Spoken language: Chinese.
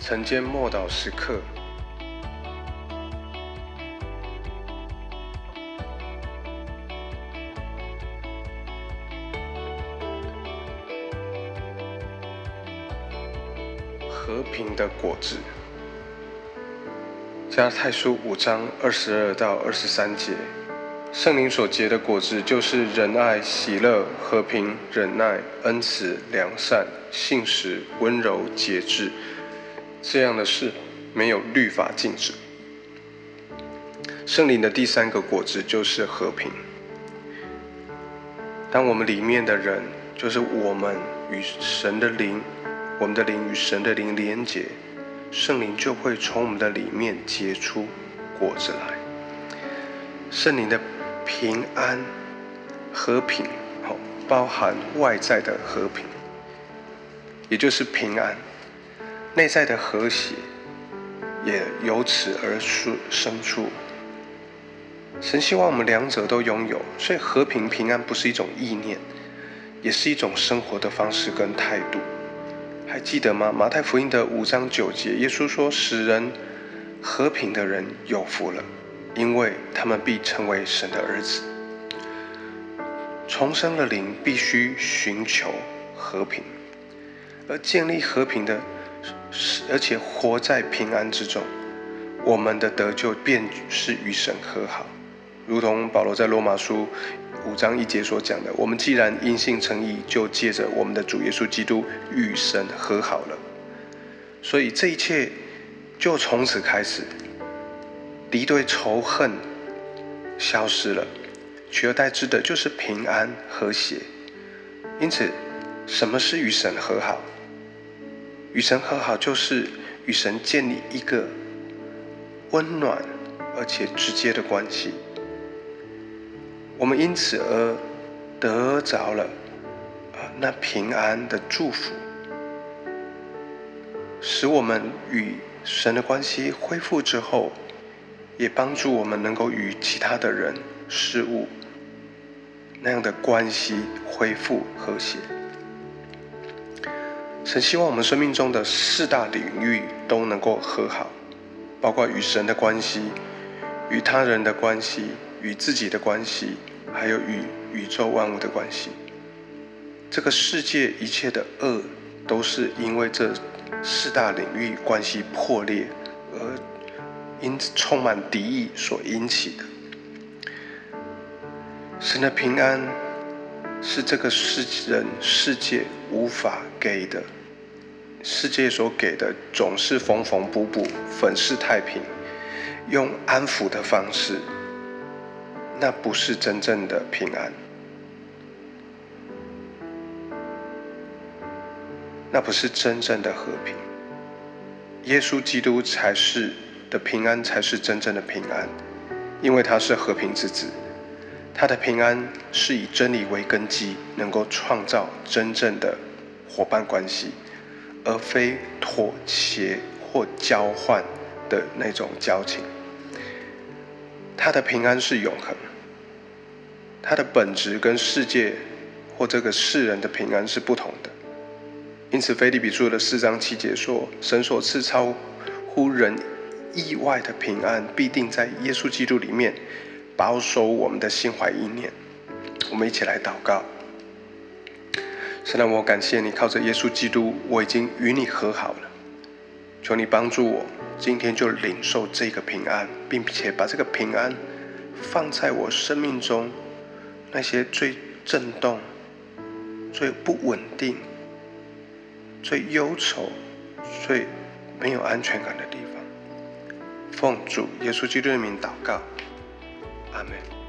晨间默祷时刻，和平的果子。加太书五章二十二到二十三节，圣灵所结的果子就是仁爱、喜乐、和平、忍耐、恩慈、良善、信实、温柔、节制。这样的事没有律法禁止。圣灵的第三个果子就是和平。当我们里面的人，就是我们与神的灵，我们的灵与神的灵连结。圣灵就会从我们的里面结出果子来。圣灵的平安、和平，好，包含外在的和平，也就是平安；内在的和谐，也由此而生生出。神希望我们两者都拥有，所以和平、平安不是一种意念，也是一种生活的方式跟态度。还记得吗？马太福音的五章九节，耶稣说：“使人和平的人有福了，因为他们必成为神的儿子。”重生的灵必须寻求和平，而建立和平的，是而且活在平安之中，我们的得救便是与神和好，如同保罗在罗马书。五章一节所讲的，我们既然因信称义，就借着我们的主耶稣基督与神和好了。所以这一切就从此开始，敌对仇恨消失了，取而代之的就是平安和谐。因此，什么是与神和好？与神和好就是与神建立一个温暖而且直接的关系。我们因此而得着了啊那平安的祝福，使我们与神的关系恢复之后，也帮助我们能够与其他的人事物那样的关系恢复和谐。神希望我们生命中的四大领域都能够和好，包括与神的关系、与他人的关系、与自己的关系。还有与宇宙万物的关系，这个世界一切的恶，都是因为这四大领域关系破裂而因充满敌意所引起的。神的平安是这个世人世界无法给的，世界所给的总是缝缝补补、粉饰太平，用安抚的方式。那不是真正的平安，那不是真正的和平。耶稣基督才是的平安，才是真正的平安，因为他是和平之子。他的平安是以真理为根基，能够创造真正的伙伴关系，而非妥协或交换的那种交情。他的平安是永恒。他的本质跟世界或这个世人的平安是不同的，因此，腓立比书的四章七节说：“神所赐超乎人意外的平安，必定在耶稣基督里面保守我们的心怀意念。”我们一起来祷告：神让我感谢你，靠着耶稣基督，我已经与你和好了。求你帮助我，今天就领受这个平安，并且把这个平安放在我生命中。那些最震动、最不稳定、最忧愁、最没有安全感的地方，奉主耶稣基督的名祷告，Amén.